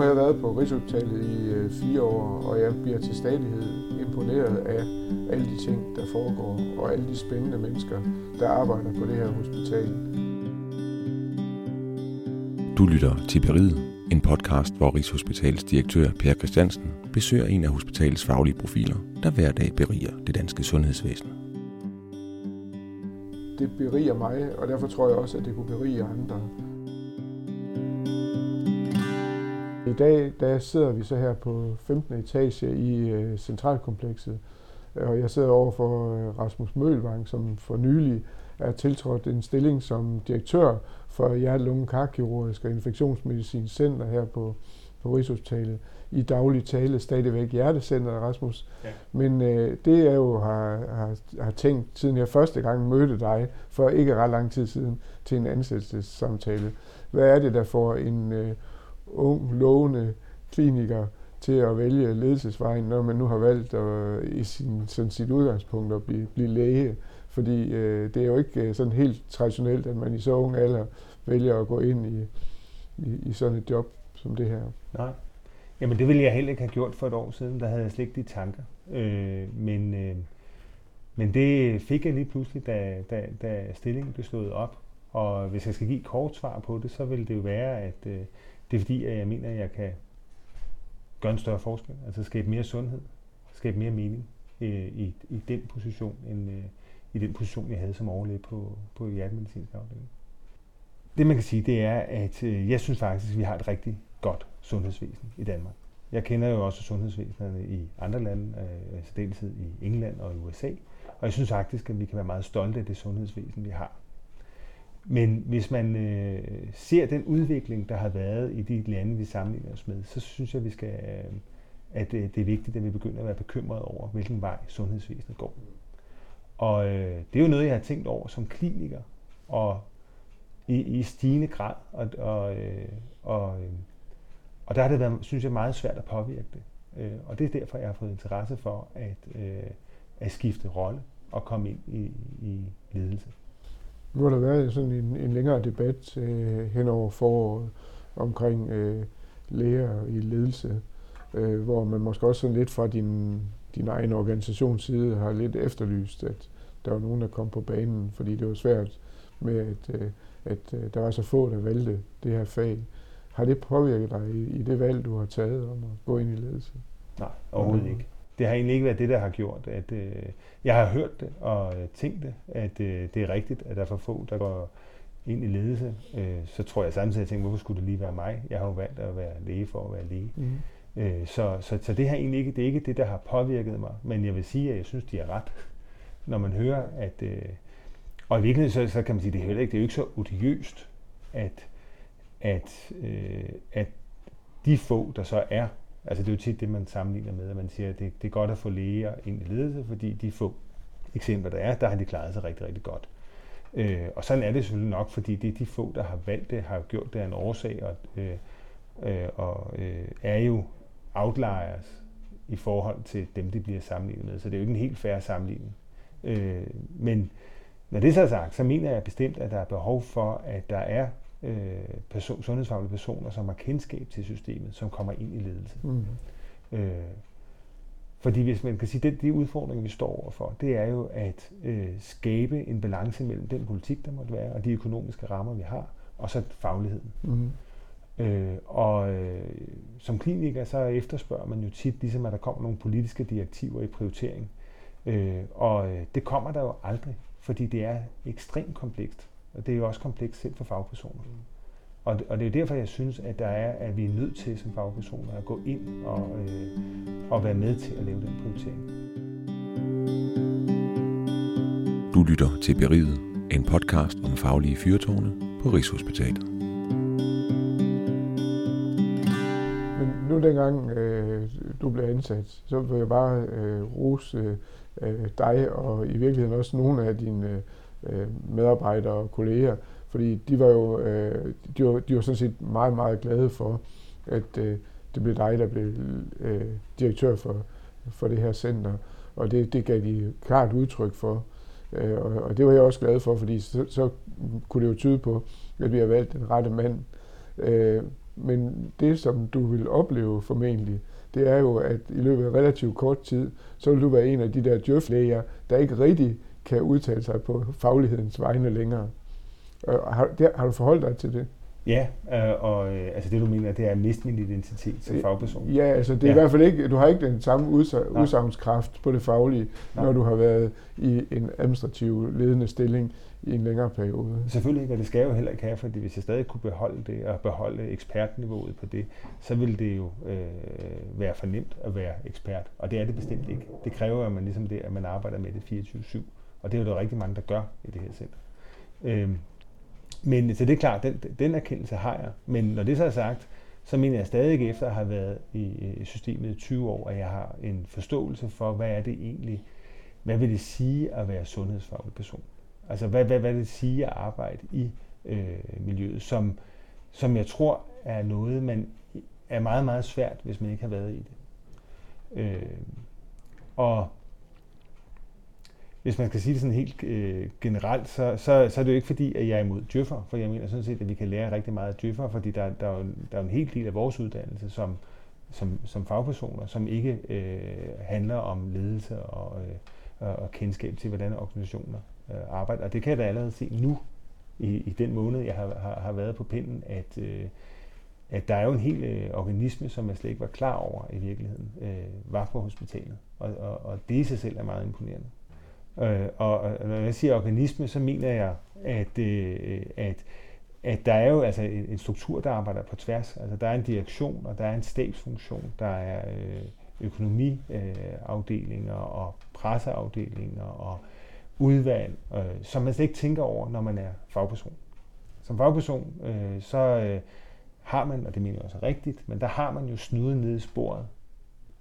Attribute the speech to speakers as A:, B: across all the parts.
A: har jeg været på Rigshospitalet i øh, fire år, og jeg bliver til stadighed imponeret af alle de ting, der foregår, og alle de spændende mennesker, der arbejder på det her hospital.
B: Du lytter til Beriget, en podcast, hvor Rigshospitalets direktør Per Christiansen besøger en af hospitalets faglige profiler, der hver dag beriger det danske sundhedsvæsen.
A: Det beriger mig, og derfor tror jeg også, at det kunne berige andre. I dag der sidder vi så her på 15. etage i øh, centralkomplekset, og jeg sidder over for øh, Rasmus Mølvang, som for nylig er tiltrådt en stilling som direktør for hjerte lunge karkirurgisk og infektionsmedicinsk center her på, på Rigshospitalet. I daglig tale stadigvæk Hjertecenter, Rasmus. Ja. Men øh, det jeg jo har, har, har tænkt, siden jeg første gang mødte dig, for ikke ret lang tid siden, til en ansættelsessamtale. Hvad er det, der får en øh, ung, lovende kliniker til at vælge ledelsesvejen, når man nu har valgt at, øh, i sin, sådan sit udgangspunkt at blive, blive læge? Fordi øh, det er jo ikke øh, sådan helt traditionelt, at man i så ung alder vælger at gå ind i, i, i sådan et job som det her.
C: Nej. Jamen det ville jeg heller ikke have gjort for et år siden. Der havde jeg slet ikke de tanker. Øh, men, øh, men det fik jeg lige pludselig, da, da, da stillingen blev slået op. Og hvis jeg skal give et kort svar på det, så vil det jo være, at øh, det er fordi, at jeg mener, at jeg kan gøre en større forskel. Altså skabe mere sundhed, skabe mere mening øh, i, i den position, end øh, i den position, jeg havde som overlæge på, på hjertemedicinsk afdeling. Det man kan sige, det er, at øh, jeg synes faktisk, at vi har et rigtig godt sundhedsvæsen i Danmark. Jeg kender jo også sundhedsvæsenerne i andre lande, øh, særdeleshed i England og i USA, og jeg synes faktisk, at vi kan være meget stolte af det sundhedsvæsen, vi har. Men hvis man øh, ser den udvikling, der har været i de lande, vi sammenligner os med, så synes jeg, vi skal, øh, at øh, det er vigtigt, at vi begynder at være bekymrede over, hvilken vej sundhedsvæsenet går. Og øh, det er jo noget, jeg har tænkt over som kliniker, og i, i stigende grad. Og, og, øh, og, øh, og der har det været, synes jeg, meget svært at påvirke det. Øh, og det er derfor, jeg har fået interesse for at, øh, at skifte rolle og komme ind i, i ledelse.
A: Nu har der været sådan en, en længere debat øh, hen over foråret omkring øh, læger i ledelse, øh, hvor man måske også sådan lidt fra din, din egen organisations side har lidt efterlyst, at der var nogen, der kom på banen, fordi det var svært med, at, øh, at øh, der var så få, der valgte det her fag. Har det påvirket dig i, i det valg, du har taget om at gå ind i ledelse?
C: Nej, overhovedet ikke det har egentlig ikke været det, der har gjort, at øh, jeg har hørt det og øh, tænkt det, at øh, det er rigtigt, at der er for få, der går ind i ledelse. Øh, så tror jeg samtidig, at jeg tænker, hvorfor skulle det lige være mig? Jeg har jo valgt at være læge for at være læge. Mm. Øh, så, så, så det har egentlig ikke, det er ikke det, der har påvirket mig. Men jeg vil sige, at jeg synes, de er ret, når man hører, at... Øh, og i virkeligheden, så, så kan man sige, det er heller ikke, det er jo ikke så odiøst, at, at, øh, at de få, der så er Altså det er jo tit det, man sammenligner med, at man siger, at det, det er godt at få læger ind i ledelse, fordi de få eksempler, der er, der har de klaret sig rigtig, rigtig godt. Øh, og sådan er det selvfølgelig nok, fordi det er de få, der har valgt det, har gjort det af en årsag, og, øh, øh, og øh, er jo outliers i forhold til dem, de bliver sammenlignet med. Så det er jo ikke en helt færre sammenligning. Øh, men når det så er sagt, så mener jeg bestemt, at der er behov for, at der er øh, person, sundhedsfaglige personer, som har kendskab til systemet, som kommer ind i ledelse. Mm. Øh, fordi hvis man kan sige, at de udfordringer, vi står overfor, det er jo at øh, skabe en balance mellem den politik, der måtte være, og de økonomiske rammer, vi har, og så fagligheden. Mm. Øh, og øh, som kliniker, så efterspørger man jo tit, ligesom at der kommer nogle politiske direktiver i prioritering. Øh, og øh, det kommer der jo aldrig, fordi det er ekstremt komplekst. Og det er jo også komplekst selv for fagpersoner. Og det, og det er derfor, jeg synes, at, der er, at vi er nødt til som fagpersoner at gå ind og, øh, og være med til at lave den prioritering.
B: Du lytter til Beriget, en podcast om faglige fyrtårne på Rigshospitalet.
A: Men nu dengang øh, du blev ansat, så vil jeg bare øh, rose øh, dig og i virkeligheden også nogle af dine øh, øh, medarbejdere og kolleger, fordi de var jo øh, de var, de var sådan set meget, meget glade for, at øh, det blev dig, der blev øh, direktør for, for det her center. Og det, det gav de klart udtryk for. Øh, og, og det var jeg også glad for, fordi så, så kunne det jo tyde på, at vi har valgt den rette mand. Øh, men det, som du vil opleve formentlig, det er jo, at i løbet af relativt kort tid, så vil du være en af de der djøflæger, der ikke rigtig kan udtale sig på faglighedens vegne længere. Har, der, har du forholdt dig til det?
C: Ja, øh, og øh, altså det du mener, det er at miste min identitet som øh, fagperson.
A: Ja, altså det er ja. i hvert fald ikke, du har ikke den samme udsagnskraft på det faglige, Nej. når du har været i en administrativ ledende stilling i en længere periode.
C: Selvfølgelig ikke, og det skal jeg jo heller ikke have, fordi hvis jeg stadig kunne beholde det og beholde ekspertniveauet på det, så ville det jo øh, være for nemt at være ekspert, og det er det bestemt ikke. Det kræver, at man ligesom det, at man arbejder med det 24-7, og det er jo der rigtig mange, der gør i det her center. Øhm, men så det er klart, den, den erkendelse har jeg. Men når det så er sagt, så mener jeg stadig efter at have været i systemet i 20 år, at jeg har en forståelse for, hvad er det egentlig, hvad vil det sige at være sundhedsfaglig person? Altså, hvad, hvad, hvad vil det sige at arbejde i øh, miljøet, som, som jeg tror er noget, man er meget, meget svært, hvis man ikke har været i det. Øh, og hvis man skal sige det sådan helt øh, generelt, så, så, så er det jo ikke fordi, at jeg er imod djøffer, for jeg mener sådan set, at vi kan lære rigtig meget af djøffer, fordi der, der, er jo, der er jo en helt del af vores uddannelse som, som, som fagpersoner, som ikke øh, handler om ledelse og, øh, og kendskab til, hvordan organisationer øh, arbejder. Og det kan jeg da allerede se nu, i, i den måned, jeg har, har, har været på pinden, at, øh, at der er jo en hel øh, organisme, som jeg slet ikke var klar over i virkeligheden, øh, var på hospitalet. Og, og, og det i sig selv er meget imponerende. Øh, og når jeg siger organisme, så mener jeg, at, øh, at, at der er jo altså en struktur, der arbejder på tværs. Altså der er en direktion, og der er en stabsfunktion, der er øh, økonomiafdelinger øh, og presseafdelinger og udvalg, øh, som man slet ikke tænker over, når man er fagperson. Som fagperson, øh, så øh, har man, og det mener jeg også rigtigt, men der har man jo snudet nede i sporet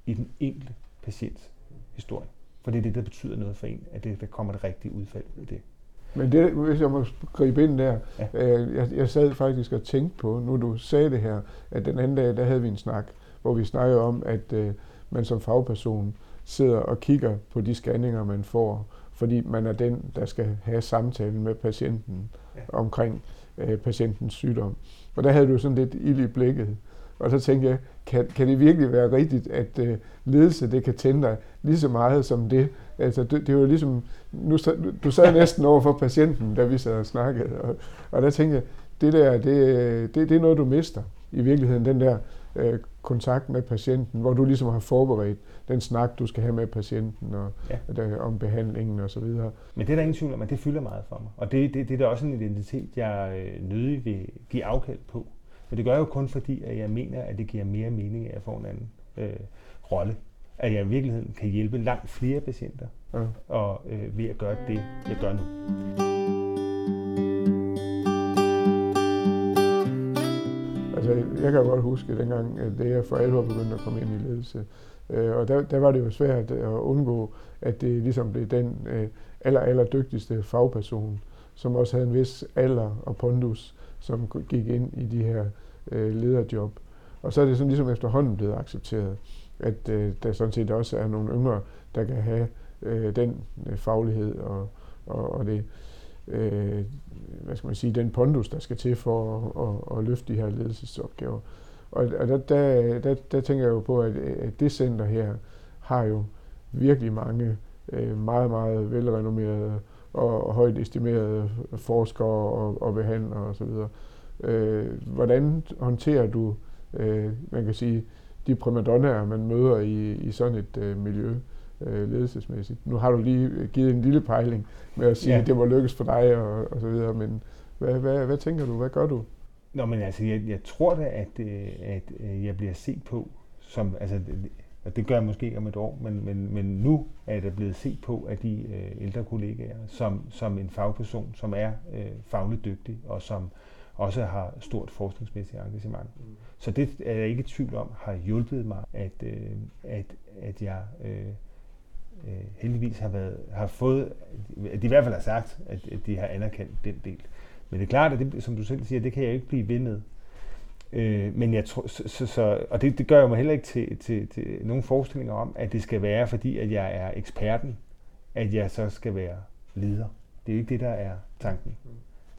C: i den enkelte patients historie. For det er det, der betyder noget for en, at det, der kommer det rigtige udfald ud af det.
A: Men det, hvis jeg må gribe ind der, ja. øh, jeg, jeg sad faktisk og tænkte på, nu du sagde det her, at den anden dag, der havde vi en snak, hvor vi snakkede om, at øh, man som fagperson sidder og kigger på de scanninger, man får, fordi man er den, der skal have samtalen med patienten ja. omkring øh, patientens sygdom. Og der havde du sådan lidt ild i blikket. Og så tænkte jeg, kan, kan det virkelig være rigtigt, at øh, ledelse det kan tænde dig lige så meget som det? Altså, det, det var ligesom, nu, du sad næsten over for patienten, da vi sad og snakkede, og, og der tænkte jeg, det der, det, det, det er noget, du mister i virkeligheden, den der øh, kontakt med patienten, hvor du ligesom har forberedt den snak, du skal have med patienten og, ja. der, om behandlingen og så videre.
C: Men det er der ingen tvivl om, at det fylder meget for mig. Og det, det, det er da også en identitet, jeg øh, nødig vil give afkald på. Men det gør jeg jo kun fordi, at jeg mener, at det giver mere mening at jeg får en anden øh, rolle. At jeg i virkeligheden kan hjælpe langt flere patienter ja. og, øh, ved at gøre det, jeg gør nu.
A: Altså, jeg kan godt huske dengang, at det jeg for alvor begyndte at komme ind i ledelse. Øh, og der, der var det jo svært at undgå, at det ligesom blev den øh, aller, aller dygtigste fagperson, som også havde en vis alder og pondus, som gik ind i de her øh, lederjob. Og så er det sådan ligesom efterhånden blevet accepteret, at øh, der sådan set også er nogle yngre, der kan have øh, den øh, faglighed og, og, og det, øh, hvad skal man sige, den pondus, der skal til for at, at, at løfte de her ledelsesopgaver. Og, og der, der, der, der tænker jeg jo på, at, at det center her har jo virkelig mange øh, meget, meget velrenommerede og, højt estimerede forskere og, og behandlere osv. Øh, hvordan håndterer du, øh, man kan sige, de primadonnaer, man møder i, i sådan et øh, miljø øh, ledelsesmæssigt? Nu har du lige givet en lille pejling med at sige, ja. at det må lykkes for dig og, og så videre, men hvad, hvad, hvad tænker du? Hvad gør du?
C: Nå, men altså, jeg, jeg tror da, at, øh, at øh, jeg bliver set på som, altså, og det gør jeg måske ikke om et år, men, men, men nu er det blevet set på af de øh, ældre kollegaer som, som en fagperson, som er øh, fagligt dygtig og som også har stort forskningsmæssigt engagement. Mm. Så det er jeg ikke i tvivl om, har hjulpet mig, at, øh, at, at jeg øh, øh, heldigvis har, været, har fået, at de i hvert fald har sagt, at, at de har anerkendt den del. Men det er klart, at det, som du selv siger, det kan jeg ikke blive ved med. Øh, men jeg tror, så, så, så, og det, det gør jeg mig heller ikke til, til, til nogen forestillinger om, at det skal være, fordi at jeg er eksperten, at jeg så skal være leder. Det er ikke det, der er tanken.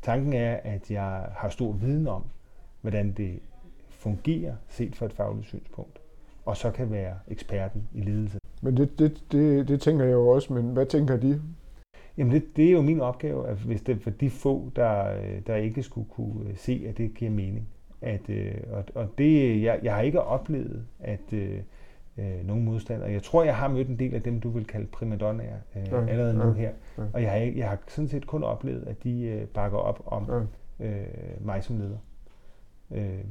C: Tanken er, at jeg har stor viden om, hvordan det fungere set fra et fagligt synspunkt, og så kan være eksperten i ledelse.
A: Men det, det, det, det tænker jeg jo også, men hvad tænker de?
C: Jamen det, det er jo min opgave, at hvis det for de få, der, der ikke skulle kunne se, at det giver mening. At, øh, og, og det, jeg, jeg har ikke oplevet, at øh, øh, nogle modstandere, jeg tror, jeg har mødt en del af dem, du vil kalde primadonnaer øh, ja, allerede nu her, ja. og jeg har, jeg har sådan set kun oplevet, at de øh, bakker op om ja. øh, mig som leder. Øh,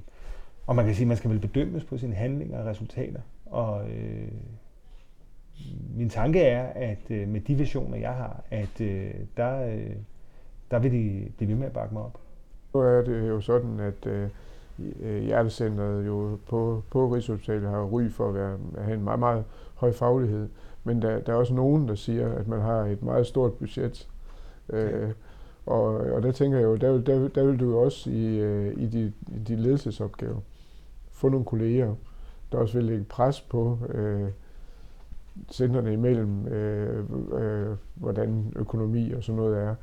C: og man kan sige, at man skal vel bedømmes på sine handlinger og resultater, og øh, min tanke er, at øh, med de visioner, jeg har, at øh, der, øh, der vil de blive ved med at bakke mig op.
A: Nu er det jo sådan, at øh, Hjertecenteret jo på, på Rigshospitalet har ry for at, være, at have en meget, meget høj faglighed. Men der, der er også nogen, der siger, at man har et meget stort budget. Øh, og, og der tænker jeg jo, der, der, der vil du jo også i, øh, i de, i de ledelsesopgaver få nogle kolleger, der også vil lægge pres på øh, centrene imellem, øh, øh, hvordan økonomi og sådan noget er.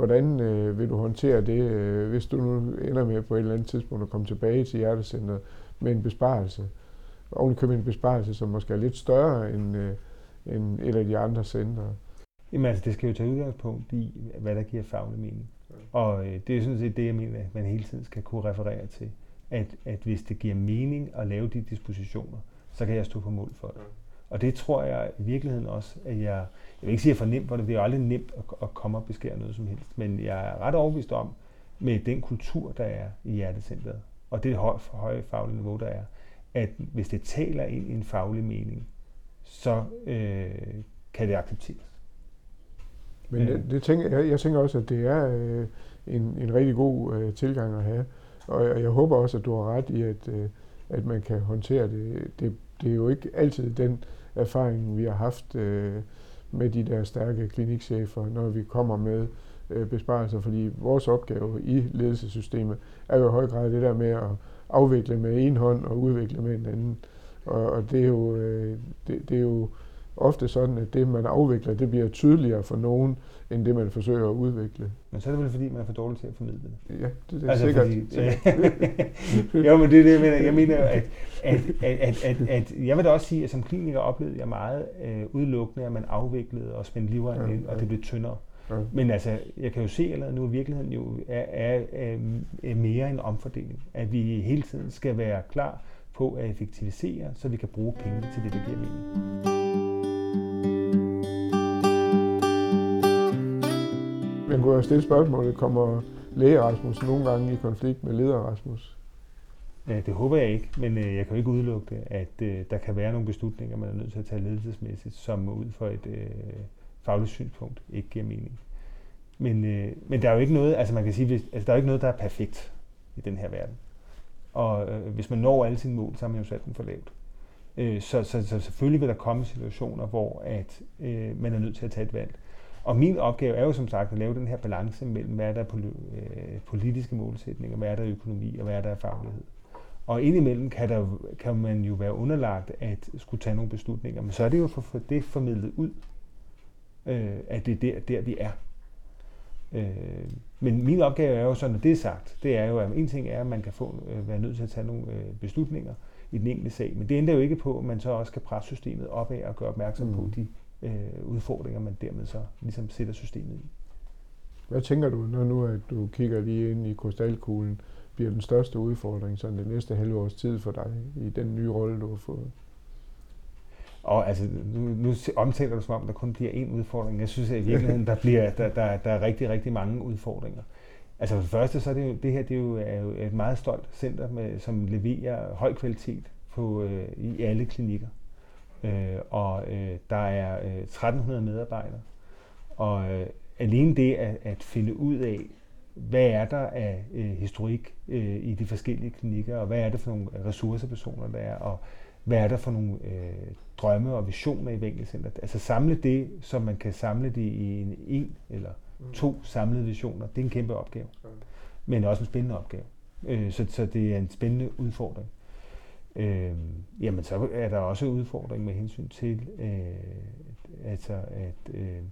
A: Hvordan øh, vil du håndtere det, øh, hvis du nu ender med på et eller andet tidspunkt at komme tilbage til hjertecentret med en besparelse? Og købe en besparelse, som måske er lidt større end, øh, end et af de andre centre.
C: Jamen altså, det skal jo tage udgangspunkt i, hvad der giver faglig mening. Og øh, det er sådan set det, jeg mener, at man hele tiden skal kunne referere til. At, at hvis det giver mening at lave de dispositioner, så kan jeg stå på mål for det. Og det tror jeg i virkeligheden også, at jeg, jeg vil ikke sige, at jeg er for nemt, for det er jo aldrig nemt at, at komme og beskære noget som helst, men jeg er ret overbevist om, med den kultur, der er i Hjertecenteret, og det høje, høje faglige niveau, der er, at hvis det taler ind i en faglig mening, så øh, kan det accepteres.
A: Men det, det tænker, jeg, jeg tænker også, at det er øh, en, en rigtig god øh, tilgang at have, og jeg, jeg håber også, at du har ret i, at, øh, at man kan håndtere det. det. Det er jo ikke altid den erfaring, vi har haft øh, med de der stærke klinikchefer, når vi kommer med øh, besparelser, fordi vores opgave i ledelsessystemet er jo i høj grad det der med at afvikle med en hånd og udvikle med en anden. Og, og det, er jo, øh, det, det er jo ofte sådan, at det, man afvikler, det bliver tydeligere for nogen, end det, man forsøger at udvikle.
C: Men så er det vel, fordi man er for dårlig til at formidle det?
A: Ja, det, det er altså, sikkert. Fordi,
C: jo, men det er det, jeg mener. Jeg mener, at, at, at, at, at, at jeg vil da også sige, at som kliniker oplevede jeg meget øh, udelukkende, at man afviklede og spændte livregn ja, ind, og ja. det blev tyndere. Ja. Men altså, jeg kan jo se allerede nu, at virkeligheden jo er, er, er, er mere en omfordeling. At vi hele tiden skal være klar på at effektivisere, så vi kan bruge pengene til det, der giver mening.
A: Man kunne jo stille spørgsmålet, kommer læge Rasmus nogle gange i konflikt med leder Rasmus?
C: Ja, det håber jeg ikke, men øh, jeg kan jo ikke udelukke det, at øh, der kan være nogle beslutninger, man er nødt til at tage ledelsesmæssigt, som ud fra et øh, fagligt synspunkt ikke giver mening. Men, øh, men der er jo ikke noget, altså man kan sige, hvis, altså der er jo ikke noget, der er perfekt i den her verden. Og øh, hvis man når alle sine mål, så har man jo sat den for lavt. Øh, så, så, så selvfølgelig vil der komme situationer, hvor at, øh, man er nødt til at tage et valg. Og min opgave er jo som sagt at lave den her balance mellem, hvad er der øh, politiske målsætninger, hvad er der økonomi, og hvad er der faglighed. Og indimellem kan, der, kan man jo være underlagt at skulle tage nogle beslutninger, men så er det jo for, for det formidlet ud, øh, at det er der, der vi er. Øh, men min opgave er jo så, når det er sagt, det er jo, at en ting er, at man kan få, øh, være nødt til at tage nogle øh, beslutninger i den enkelte sag, men det ændrer jo ikke på, at man så også kan presse systemet opad og gøre opmærksom mm. på de øh, udfordringer, man dermed så ligesom sætter systemet i.
A: Hvad tænker du, når nu at du kigger lige ind i krystalkuglen, bliver den største udfordring sådan det næste halve års tid for dig i den nye rolle, du har fået?
C: Og altså, nu, nu omtaler du som om, der kun bliver én udfordring. Jeg synes at i virkeligheden, der, bliver, der, der, der er rigtig, rigtig mange udfordringer. Altså for det første, så er det jo, det her det er jo, er jo et meget stolt center, med, som leverer høj kvalitet på, øh, i alle klinikker. Øh, og øh, der er øh, 1300 medarbejdere. Og øh, alene det at, at finde ud af, hvad er der af øh, historik øh, i de forskellige klinikker, og hvad er det for nogle ressourcepersoner, der er, og hvad er der for nogle øh, drømme og visioner i Vinkelcenter. Altså samle det, så man kan samle det i en, en eller mm. to samlede visioner, det er en kæmpe opgave. Men også en spændende opgave. Øh, så, så det er en spændende udfordring. Øh, jamen så er der også udfordring med hensyn til øh, altså at øh,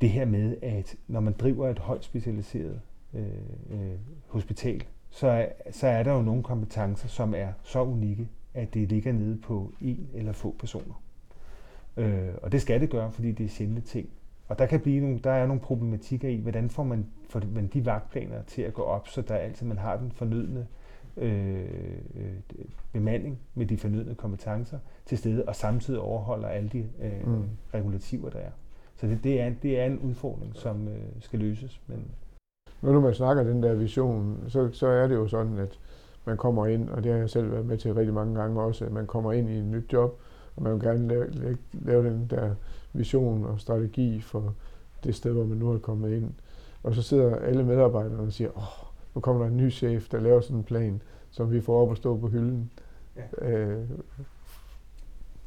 C: det her med, at når man driver et højt specialiseret øh, øh, hospital, så, så er der jo nogle kompetencer, som er så unikke, at det ligger nede på en eller få personer. Øh, og det skal det gøre, fordi det er sjældne ting. Og der kan blive nogle, der er nogle problematikker i, hvordan får man, får man de vagtplaner til at gå op, så der altid man har den fornødne øh, øh, bemanding med de fornødne kompetencer til stede, og samtidig overholder alle de øh, mm. regulativer, der er. Så det, det, er, det er en udfordring, som øh, skal løses. Men
A: når man snakker den der vision, så, så er det jo sådan, at man kommer ind, og det har jeg selv været med til rigtig mange gange også, at man kommer ind i et nyt job, og man vil gerne lave, lave den der vision og strategi for det sted, hvor man nu er kommet ind. Og så sidder alle medarbejderne og siger, åh, nu kommer der en ny chef, der laver sådan en plan, som vi får op at stå på hylden. Ja. Øh,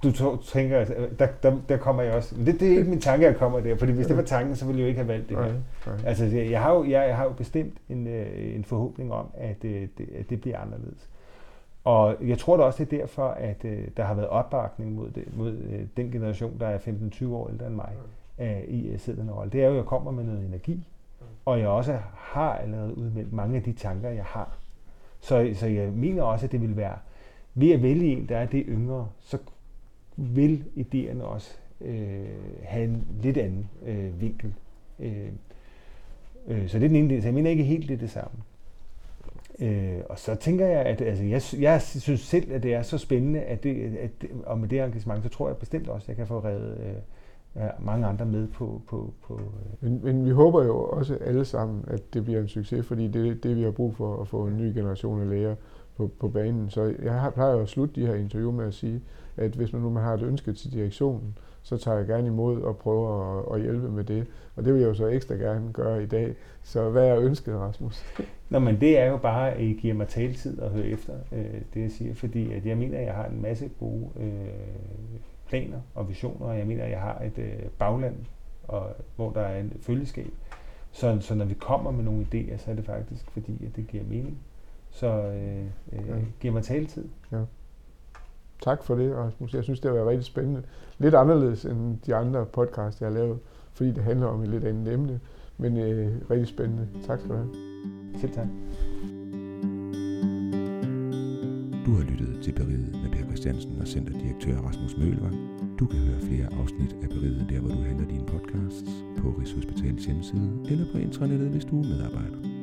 C: du tænker, at øh, der, der, der kommer jeg også. Det, det er ikke min tanke, at jeg kommer der, fordi hvis det var tanken, så ville jeg jo ikke have valgt det her. Nej, nej. Altså, jeg har jo, jeg, jeg har jo bestemt en, øh, en forhåbning om, at det, at det bliver anderledes. Og jeg tror da også, det er derfor, at der har været opbakning mod, det, mod den generation, der er 15-20 år ældre end mig, af, i siddende rolle. Det er jo, at jeg kommer med noget energi, og jeg også har allerede udmeldt mange af de tanker, jeg har. Så, så jeg mener også, at det vil være, ved at vælge en, der er det yngre, så vil idéerne også øh, have en lidt anden øh, vinkel. Øh, øh, så det er den ene del. Så jeg mener ikke helt, det er det samme. Øh, og så tænker jeg, at altså, jeg, jeg synes selv, at det er så spændende, at det, at, og med det engagement, så tror jeg bestemt også, at jeg kan få reddet øh, mange andre med på... på, på
A: øh. men, men vi håber jo også alle sammen, at det bliver en succes, fordi det er det, vi har brug for at få en ny generation af læger på, på banen. Så jeg plejer jo at slutte de her interview med at sige, at hvis man nu har et ønske til direktionen, så tager jeg gerne imod og prøver at, at hjælpe med det. Og det vil jeg jo så ekstra gerne gøre i dag. Så hvad er ønsket, Rasmus?
C: Nå, men det er jo bare, at I giver mig taletid at høre efter øh, det, jeg siger. Fordi at jeg mener, at jeg har en masse gode øh, planer og visioner, og jeg mener, at jeg har et øh, bagland, og, hvor der er en følgeskab. Så, så når vi kommer med nogle idéer, så er det faktisk fordi, at det giver mening. Så øh, øh, ja. giv mig taletid. Ja.
A: Tak for det, Rasmus. Jeg synes, det var rigtig spændende. Lidt anderledes end de andre podcasts, jeg har lavet, fordi det handler om et lidt andet emne. Men øh, rigtig spændende. Tak skal du have.
C: Selv tak.
B: Du har lyttet til Beriget Christiansen og centerdirektør Rasmus Mølvang. Du kan høre flere afsnit af Beriget der, hvor du henter dine podcasts, på Rigshospitalets hjemmeside eller på intranettet, hvis du er medarbejder.